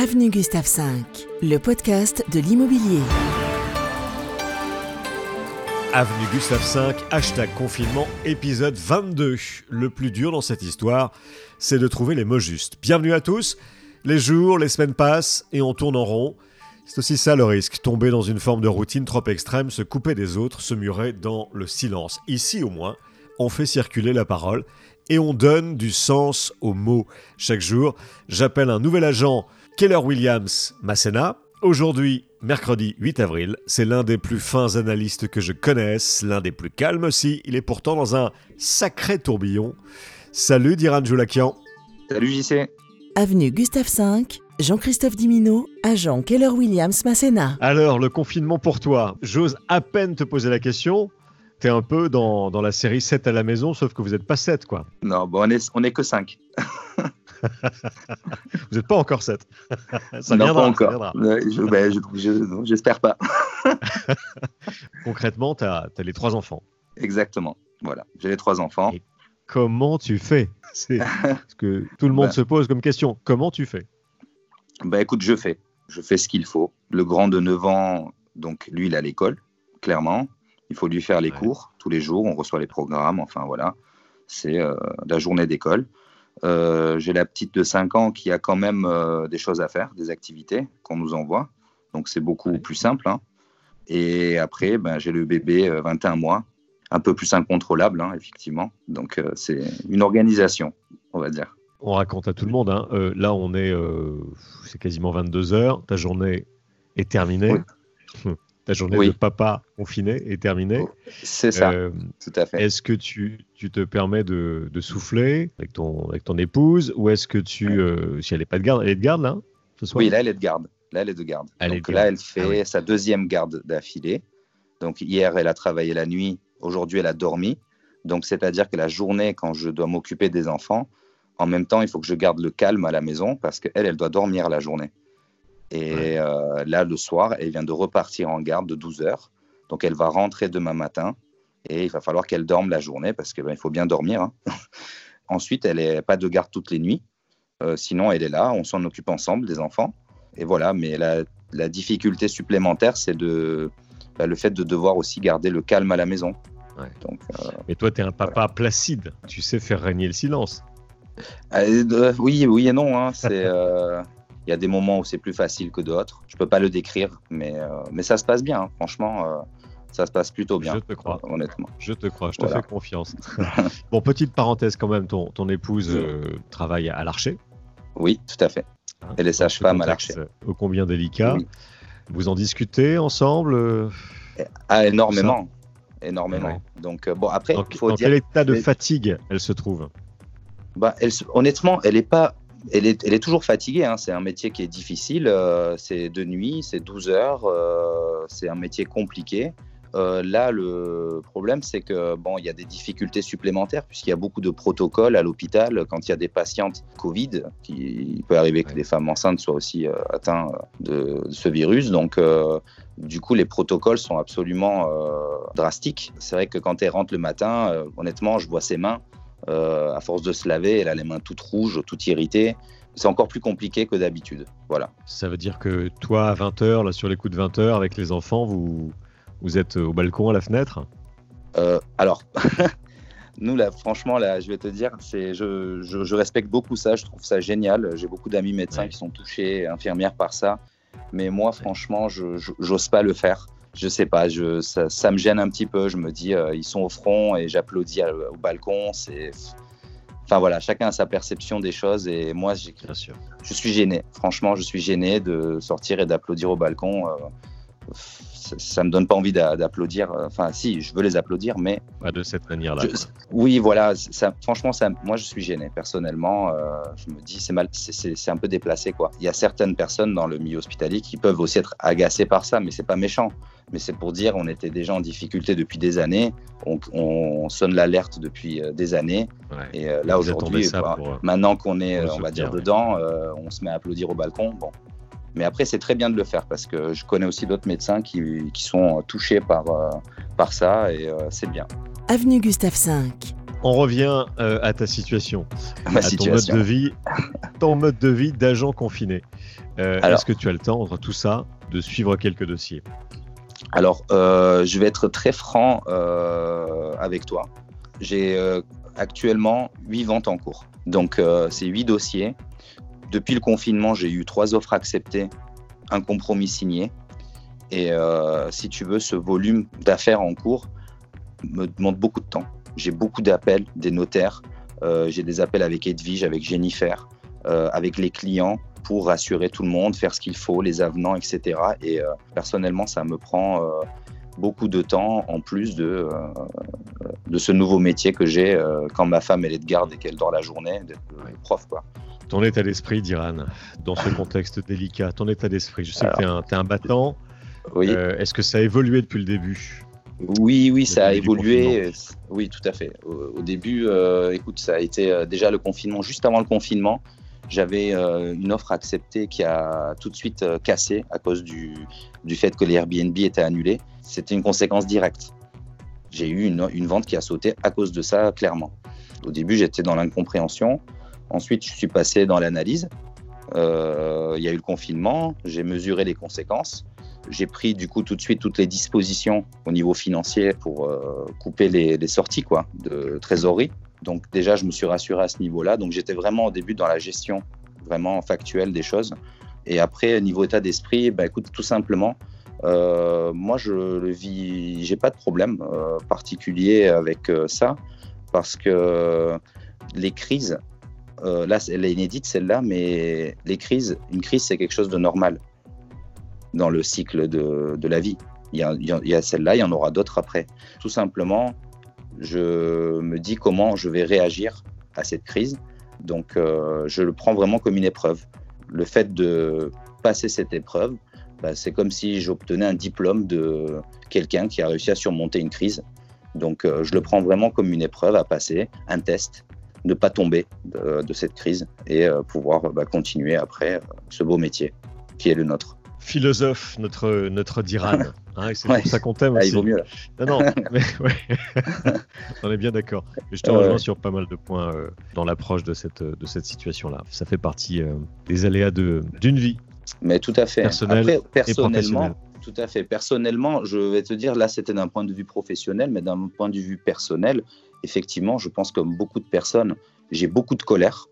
Avenue Gustave V, le podcast de l'immobilier. Avenue Gustave V, hashtag confinement, épisode 22. Le plus dur dans cette histoire, c'est de trouver les mots justes. Bienvenue à tous. Les jours, les semaines passent et on tourne en rond. C'est aussi ça le risque, tomber dans une forme de routine trop extrême, se couper des autres, se murer dans le silence. Ici au moins, on fait circuler la parole et on donne du sens aux mots. Chaque jour, j'appelle un nouvel agent, Keller Williams Masséna. Aujourd'hui, mercredi 8 avril, c'est l'un des plus fins analystes que je connaisse, l'un des plus calmes aussi. Il est pourtant dans un sacré tourbillon. Salut Diran Joulakian. Salut JC. Avenue Gustave V, Jean-Christophe Dimino, agent Keller Williams Masséna. Alors, le confinement pour toi, j'ose à peine te poser la question. T'es un peu dans, dans, la série 7 à la maison, sauf que vous n'êtes pas 7, quoi. Non, bon, on est, on est que 5. vous n'êtes pas encore 7. ça non, viendra, pas encore. Ben, J'espère pas. Concrètement, tu as, as, les trois enfants. Exactement. Voilà, j'ai les trois enfants. Et comment tu fais? C'est ce que tout le monde ben, se pose comme question. Comment tu fais? Bah écoute, je fais. Je fais ce qu'il faut. Le grand de 9 ans, donc lui, il est à l'école, clairement. Il faut lui faire les ouais. cours tous les jours. On reçoit les programmes. Enfin, voilà. C'est euh, la journée d'école. Euh, J'ai la petite de 5 ans qui a quand même euh, des choses à faire, des activités qu'on nous envoie. Donc, c'est beaucoup plus simple. Hein. Et après, ben, j'ai le bébé 21 mois, un peu plus incontrôlable, hein, effectivement. Donc, euh, c'est une organisation, on va dire. On raconte à tout le monde. Hein. là, on est, c'est quasiment 22 heures. Ta journée est terminée. Oui. Ta journée oui. de papa confiné est terminée. C'est ça, euh, tout à fait. Est-ce que tu, tu, te permets de, de, souffler avec ton, avec ton épouse ou est-ce que tu, ouais. euh, si elle n'est pas de garde, elle est de garde là ce soir? Oui, là elle est de garde. Là elle est de garde. Elle Donc de là garde. elle fait ah, oui. sa deuxième garde d'affilée. Donc hier elle a travaillé la nuit, aujourd'hui elle a dormi. Donc c'est-à-dire que la journée quand je dois m'occuper des enfants, en même temps il faut que je garde le calme à la maison parce qu'elle elle doit dormir la journée. Et ouais. euh, là, le soir, elle vient de repartir en garde de 12 heures. Donc, elle va rentrer demain matin et il va falloir qu'elle dorme la journée parce qu'il ben, faut bien dormir. Hein. Ensuite, elle n'est pas de garde toutes les nuits. Euh, sinon, elle est là, on s'en occupe ensemble des enfants. Et voilà, mais la, la difficulté supplémentaire, c'est de, bah, le fait de devoir aussi garder le calme à la maison. Ouais. Donc, euh, mais toi, tu es un papa voilà. placide. Tu sais faire régner le silence. Euh, oui, oui et non. Hein. C'est. Il y a des moments où c'est plus facile que d'autres. Je peux pas le décrire, mais, euh, mais ça se passe bien. Hein. Franchement, euh, ça se passe plutôt bien. Je te crois. Honnêtement. Je te crois. Je te voilà. fais confiance. bon, petite parenthèse quand même. Ton, ton épouse euh, travaille à l'Archer. Oui, tout à fait. Hein, Elle est sage-femme à l'Archer. Ô combien délicat. Oui. Vous en discutez ensemble ah, Énormément. Énormément. Ouais. Donc, bon, après, dans, il faut dans dire. quel état de fatigue elle se trouve? Bah, elle, Honnêtement, elle n'est pas elle est, elle est, toujours fatiguée. Hein. C'est un métier qui est difficile. Euh, c'est de nuit, c'est 12 heures. Euh, c'est un métier compliqué. Euh, là, le problème, c'est que bon, il y a des difficultés supplémentaires puisqu'il y a beaucoup de protocoles à l'hôpital quand il y a des patientes Covid. Qui, il peut arriver que ouais. des femmes enceintes soient aussi atteintes de, ce virus. Donc, du coup, les protocoles sont absolument euh, drastiques. C'est vrai que quand elle rentre le matin, honnêtement, je vois ses mains. Euh, à force de se laver, elle a les mains toutes rouges, toutes irritées. C'est encore plus compliqué que d'habitude. Voilà. Ça veut dire que toi, à 20h, là, sur les coups de 20h, avec les enfants, vous, vous êtes au balcon, à la fenêtre? Euh, Alors, nous, là, franchement, là, je vais te dire, c'est, je, je, je, respecte beaucoup ça, je trouve ça génial. J'ai beaucoup d'amis médecins ouais. qui sont touchés, infirmières par ça. Mais moi, franchement, je n'ose pas le faire je sais pas, je, ça, ça, me gêne un petit peu. Je me dis, euh, ils sont au front et j'applaudis au balcon. C'est, enfin voilà, chacun a sa perception des choses et moi, sûr. je suis gêné. Franchement, je suis gêné de sortir et d'applaudir au balcon. Euh, ça, me donne pas envie d'applaudir. Enfin, si, je veux les applaudir, mais pas de cette manière-là. Oui, voilà. Ça, franchement, ça, moi, je suis gêné personnellement. Euh, je me dis, c'est mal, c'est un peu déplacé, quoi. Il y a certaines personnes dans le milieu hospitalier qui peuvent aussi être agacées par ça, mais c'est pas méchant. Mais c'est pour dire, on était déjà en difficulté depuis des années. On, on sonne l'alerte depuis euh, des années. Ouais. Et euh, là, aujourd'hui, bah, maintenant qu'on est, on va dire, dedans, euh, on se met à applaudir au balcon. Bon, mais après, c'est très bien de le faire parce que je connais aussi d'autres médecins qui, qui, sont touchés par, euh, par ça et euh, c'est bien. Avenue Gustave V, on revient euh, à ta situation, à ton mode de vie, ton mode de vie d'agent confiné. Euh, est-ce que tu as le temps, entre tout ça, de suivre quelques dossiers? Alors, euh, je vais être très franc avec toi. J'ai actuellement 8 ventes en cours. Donc, c'est 8 dossiers. Depuis le confinement, j'ai eu 3 offres acceptées, un compromis signé. Et si tu veux, ce volume d'affaires en cours me demande beaucoup de temps. J'ai beaucoup d'appels des notaires. Euh, j'ai des appels avec Edwige, avec Jennifer, euh, avec les clients pour rassurer tout le monde, faire ce qu'il faut, les avenants, etc. Et euh, personnellement, ça me prend beaucoup de temps en plus de, de ce nouveau métier que j'ai quand ma femme elle est de garde et qu'elle dort la journée, d'être prof. Quoi. Ton état d'esprit, Diran, dans ce contexte délicat, ton état d'esprit, je sais que tu es, un battant. Oui. Est-ce que ça a évolué depuis le début? Oui, oui, ça a évolué. Oui, tout à fait. Au, début, euh, écoute, ça a été euh, déjà le confinement. Juste avant le confinement, j'avais euh, une offre acceptée qui a tout de suite cassé à cause du, du fait que les Airbnb étaient annulés. C'était une conséquence directe. J'ai eu une, une, vente qui a sauté à cause de ça, clairement. Au début, j'étais dans l'incompréhension. Ensuite, je suis passé dans l'analyse. Il y a eu le confinement. J'ai mesuré les conséquences. J'ai pris du coup tout de suite toutes les dispositions au niveau financier pour euh, couper les, sorties quoi, de trésorerie. Donc déjà, je me suis rassuré à ce niveau-là. Donc j'étais vraiment au début dans la gestion vraiment factuelle des choses. Et après, niveau état d'esprit, bah, écoute, tout simplement, euh, moi, je le vis, j'ai pas de problème euh, particulier avec ça parce que les crises, là, elle est inédite celle-là, mais les crises, une crise, c'est quelque chose de normal dans le cycle de, la vie. Il y a, celle-là, il y en aura d'autres après. Tout simplement, je me dis comment je vais réagir à cette crise. Donc, euh, je le prends vraiment comme une épreuve. Le fait de passer cette épreuve, bah, c'est comme si j'obtenais un diplôme de quelqu'un qui a réussi à surmonter une crise. Donc, euh, je le prends vraiment comme une épreuve à passer, un test, ne pas tomber de, cette crise et euh, pouvoir bah, continuer après ce beau métier qui est le nôtre philosophe, notre, notre Diran. Hein, c'est pour ça qu'on t'aime ah, il vaut mieux. Non, non, mais on est bien d'accord. Je te rejoins sur pas mal de points euh, dans l'approche de cette, de cette situation-là. Ça fait partie euh, des aléas d'une vie. Mais tout à fait. Personnel personnellement, tout à fait. Personnellement, je vais te dire, là, c'était d'un point de vue professionnel, mais d'un point de vue personnel, effectivement, je pense comme beaucoup de personnes, j'ai beaucoup de colère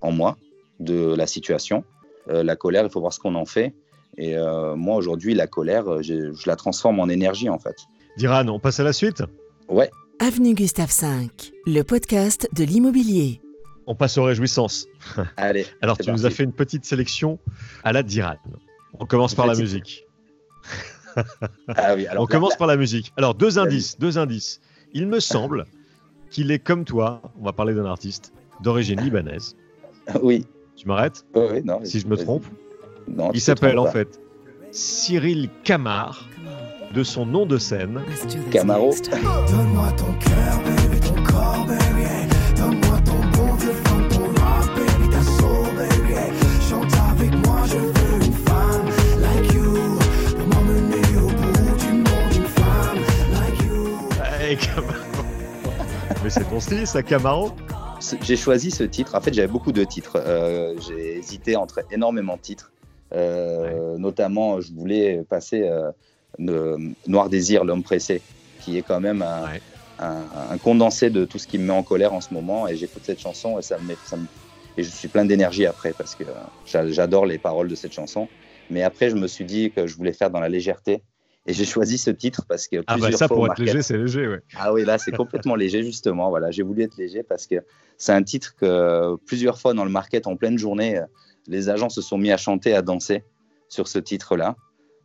en moi de la situation. Euh, la colère, il faut voir ce qu'on en fait. Et euh, moi, aujourd'hui, la colère, euh, je, la transforme en énergie, en fait. Diran, on passe à la suite? Ouais. Avenue Gustave V, le podcast de l'immobilier. On passe aux réjouissances. Allez. Alors, tu nous as fait une petite sélection à la Diran. On commence par la musique. Ah oui, alors on commence par la musique. Alors, deux indices, deux indices. Il me semble qu'il est comme toi, on va parler d'un artiste d'origine libanaise. Oui. Tu m'arrêtes Oui, non. Si je me trompe il s'appelle en fait Cyril Camar, de son nom de scène. Camaro. Donne-moi ton cœur, baby, ton corps, baby. Camaro. Mais c'est ton style, ça, Camaro J'ai choisi ce titre. En fait, j'avais beaucoup de titres. Euh, j'ai hésité entre énormément de titres. Euh, notamment, je voulais passer euh, Noir Désir, l'homme pressé, qui est quand même un, condensé de tout ce qui me met en colère en ce moment. Et j'écoute cette chanson et ça me, ça et je suis plein d'énergie après parce que j'adore les paroles de cette chanson. Mais après, je me suis dit que je voulais faire dans la légèreté. Et j'ai choisi ce titre parce que ah bah ça pour être léger, c'est léger, ouais. Ah oui, là c'est complètement léger justement. Voilà, j'ai voulu être léger parce que c'est un titre que plusieurs fois dans le market en pleine journée, les agents se sont mis à chanter, à danser sur ce titre-là.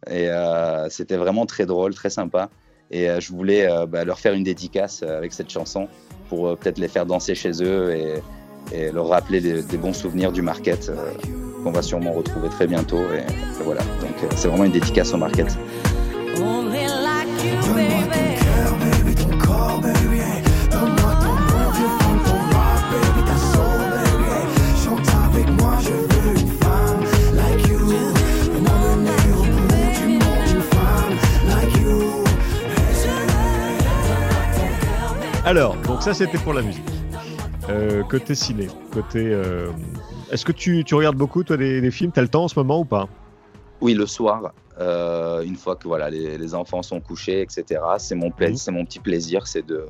Et euh, c'était vraiment très drôle, très sympa. Et euh, je voulais euh, bah, leur faire une dédicace avec cette chanson pour peut-être les faire danser chez eux et, leur rappeler des, bons souvenirs du market qu'on va sûrement retrouver très bientôt. Et, et voilà, donc c'est vraiment une dédicace au market. Alors, donc ça c'était pour la musique. Euh, côté ciné, côté. Euh, est-ce que tu, tu, regardes beaucoup toi des, des films? T'as le temps en ce moment ou pas? Oui, le soir. Euh, une fois que voilà les, les, enfants sont couchés, etc. C'est mon, mmh. c'est mon petit plaisir, c'est de,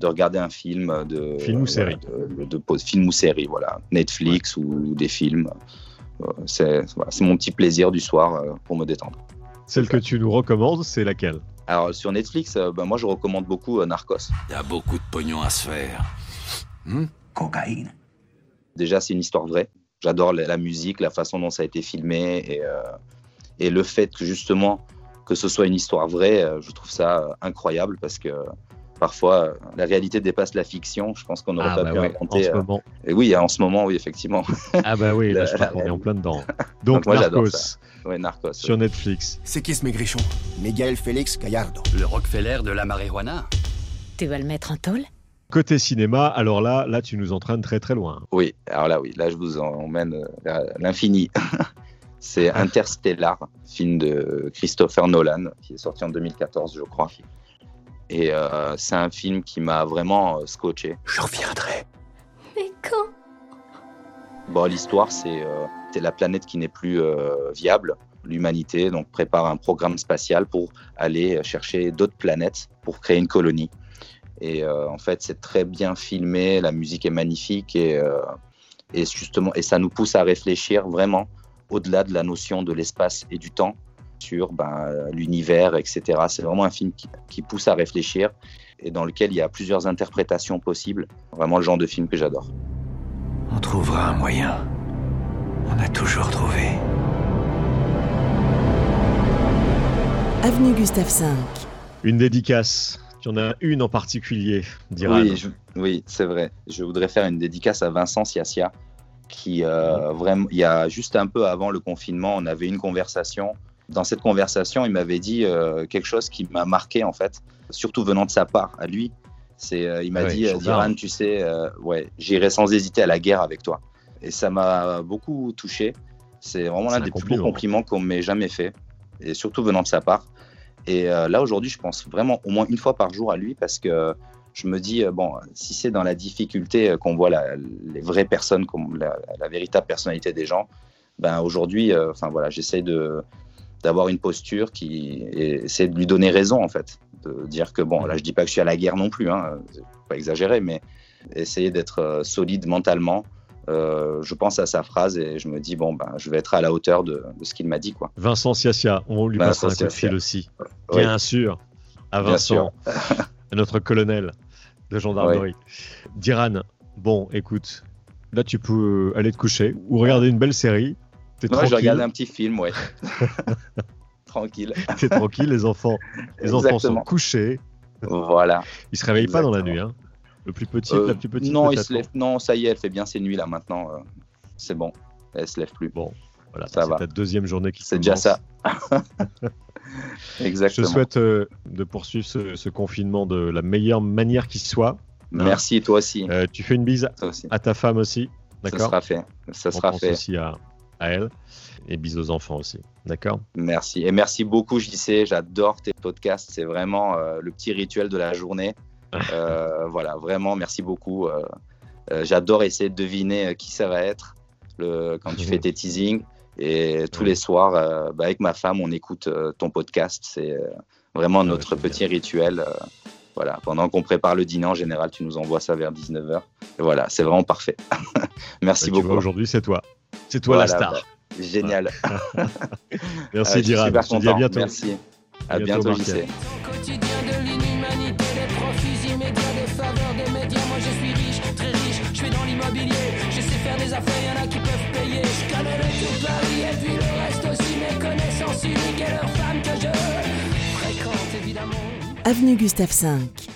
de, regarder un film de film ou série, de, de, de, film ou série, voilà, Netflix ouais. ou des films. C'est voilà, mon petit plaisir du soir pour me détendre. Celle que tu nous recommandes, c'est laquelle? Alors sur Netflix, ben, moi je recommande beaucoup Narcos. Il y a beaucoup de pognon à se faire. Hmm? Cocaïne. Déjà, c'est une histoire vraie. J'adore la musique, la façon dont ça a été filmé et, euh, et le fait que justement que ce soit une histoire vraie, euh, je trouve ça euh, incroyable parce que parfois la réalité dépasse la fiction. Je pense qu'on n'aurait ah pas bah pu ouais, inventer. En ce moment. Et oui, en ce moment, oui, effectivement. Ah bah oui, là, je crois qu'on est en plein dedans. Donc, Donc moi, Narcos, ouais, Narcos sur ouais. Netflix. C'est qui ce maigrichon? Miguel Félix Gallardo. Le Rockefeller de la marijuana. Tu vas le mettre en tôle? Côté cinéma, alors là, là, tu nous entraînes très très loin. Oui, alors là, oui, là, je vous emmène vers l'infini. C'est Interstellar, film de Christopher Nolan, qui est sorti en 2014, je crois. Et euh, c'est un film qui m'a vraiment euh, scotché. Je reviendrai. Mais quand? Bon, l'histoire, c'est euh, la planète qui n'est plus euh, viable. L'humanité donc prépare un programme spatial pour aller chercher d'autres planètes pour créer une colonie. Et euh, en fait, c'est très bien filmé, la musique est magnifique et, euh, et justement, et ça nous pousse à réfléchir vraiment au-delà de la notion de l'espace et du temps sur ben, l'univers, etc. C'est vraiment un film qui, qui, pousse à réfléchir et dans lequel il y a plusieurs interprétations possibles. Vraiment le genre de film que j'adore. On trouvera un moyen. On a toujours trouvé. Avenue Gustave V. Une dédicace. Tu en as une en particulier, Diran. Oui, je, oui c'est vrai. Je voudrais faire une dédicace à Vincent Siassia, qui euh, vraiment, il y a juste un peu avant le confinement, on avait une conversation. Dans cette conversation, il m'avait dit euh, quelque chose qui m'a marqué en fait, surtout venant de sa part à lui. C'est, euh, il m'a Ouais, dit. Diran, tu sais, ouais, j'irai sans hésiter à la guerre avec toi. Et ça m'a beaucoup touché. C'est vraiment l'un un des plus beaux compliments qu'on m'ait jamais fait, et surtout venant de sa part. Et là aujourd'hui, je pense vraiment au moins une fois par jour à lui parce que je me dis euh, bon, si c'est dans la difficulté euh, qu'on voit la- les vraies personnes, comme la, la véritable personnalité des gens, ben aujourd'hui, euh, enfin voilà, j'essaie de d'avoir une posture qui et essayer de lui donner raison en fait, de dire que bon, là je dis pas que je suis à la guerre non plus, hein, pas exagéré, mais essayer d'être solide mentalement. Euh, je pense à sa phrase et je me dis bon ben je vais être à la hauteur de, de ce qu'il m'a dit quoi. Vincent Siassia, on lui Vincent passe un coup de fil aussi. Oui. Bien sûr. À Vincent, à notre colonel de gendarmerie. Diran, bon, écoute, là tu peux aller te coucher ou regarder une belle série. T'es Moi, je tranquille, regarde un petit film, ouais. Tranquille. t'es tranquille, les enfants, les enfants sont couchés. Voilà. Ils se réveillent pas dans la nuit, hein. Le plus petit, Euh, la plus petite. non, il se lève. Non, ça y est, elle fait bien ses nuits là maintenant. euh, c'est bon. Elle se lève plus. Bon, Voilà, ça c'est va. ta deuxième journée qui C'est déjà commence. ça. Je te Exactement. souhaite euh, de poursuivre ce, ce confinement de la meilleure manière qui soit. Merci, toi aussi. Euh, tu fais une bise à ta femme aussi, Ça d'accord sera fait. Ça On sera pense fait. aussi à, à elle. Et bise aux enfants aussi, d'accord? Merci. Et merci beaucoup, JC. J'adore tes podcasts. C'est vraiment euh, le petit rituel de la journée. Voilà, vraiment, merci beaucoup. J'adore essayer de deviner qui ça va être le, quand tu fais tes teasings. Et tous Ouais. les soirs, euh, bah, avec ma femme, on écoute euh, ton podcast. C'est euh, vraiment ouais, notre bien. petit rituel. voilà, pendant qu'on prépare le dîner, en général, tu nous envoies ça vers 19h. Et voilà, c'est vraiment parfait. merci Bah, beaucoup. aujourd'hui, c'est toi. C'est toi la star. bah, Génial. Merci, Ah, je Je te dis content. à bientôt. Merci. À À bientôt, bientôt, Avenue Gustave V.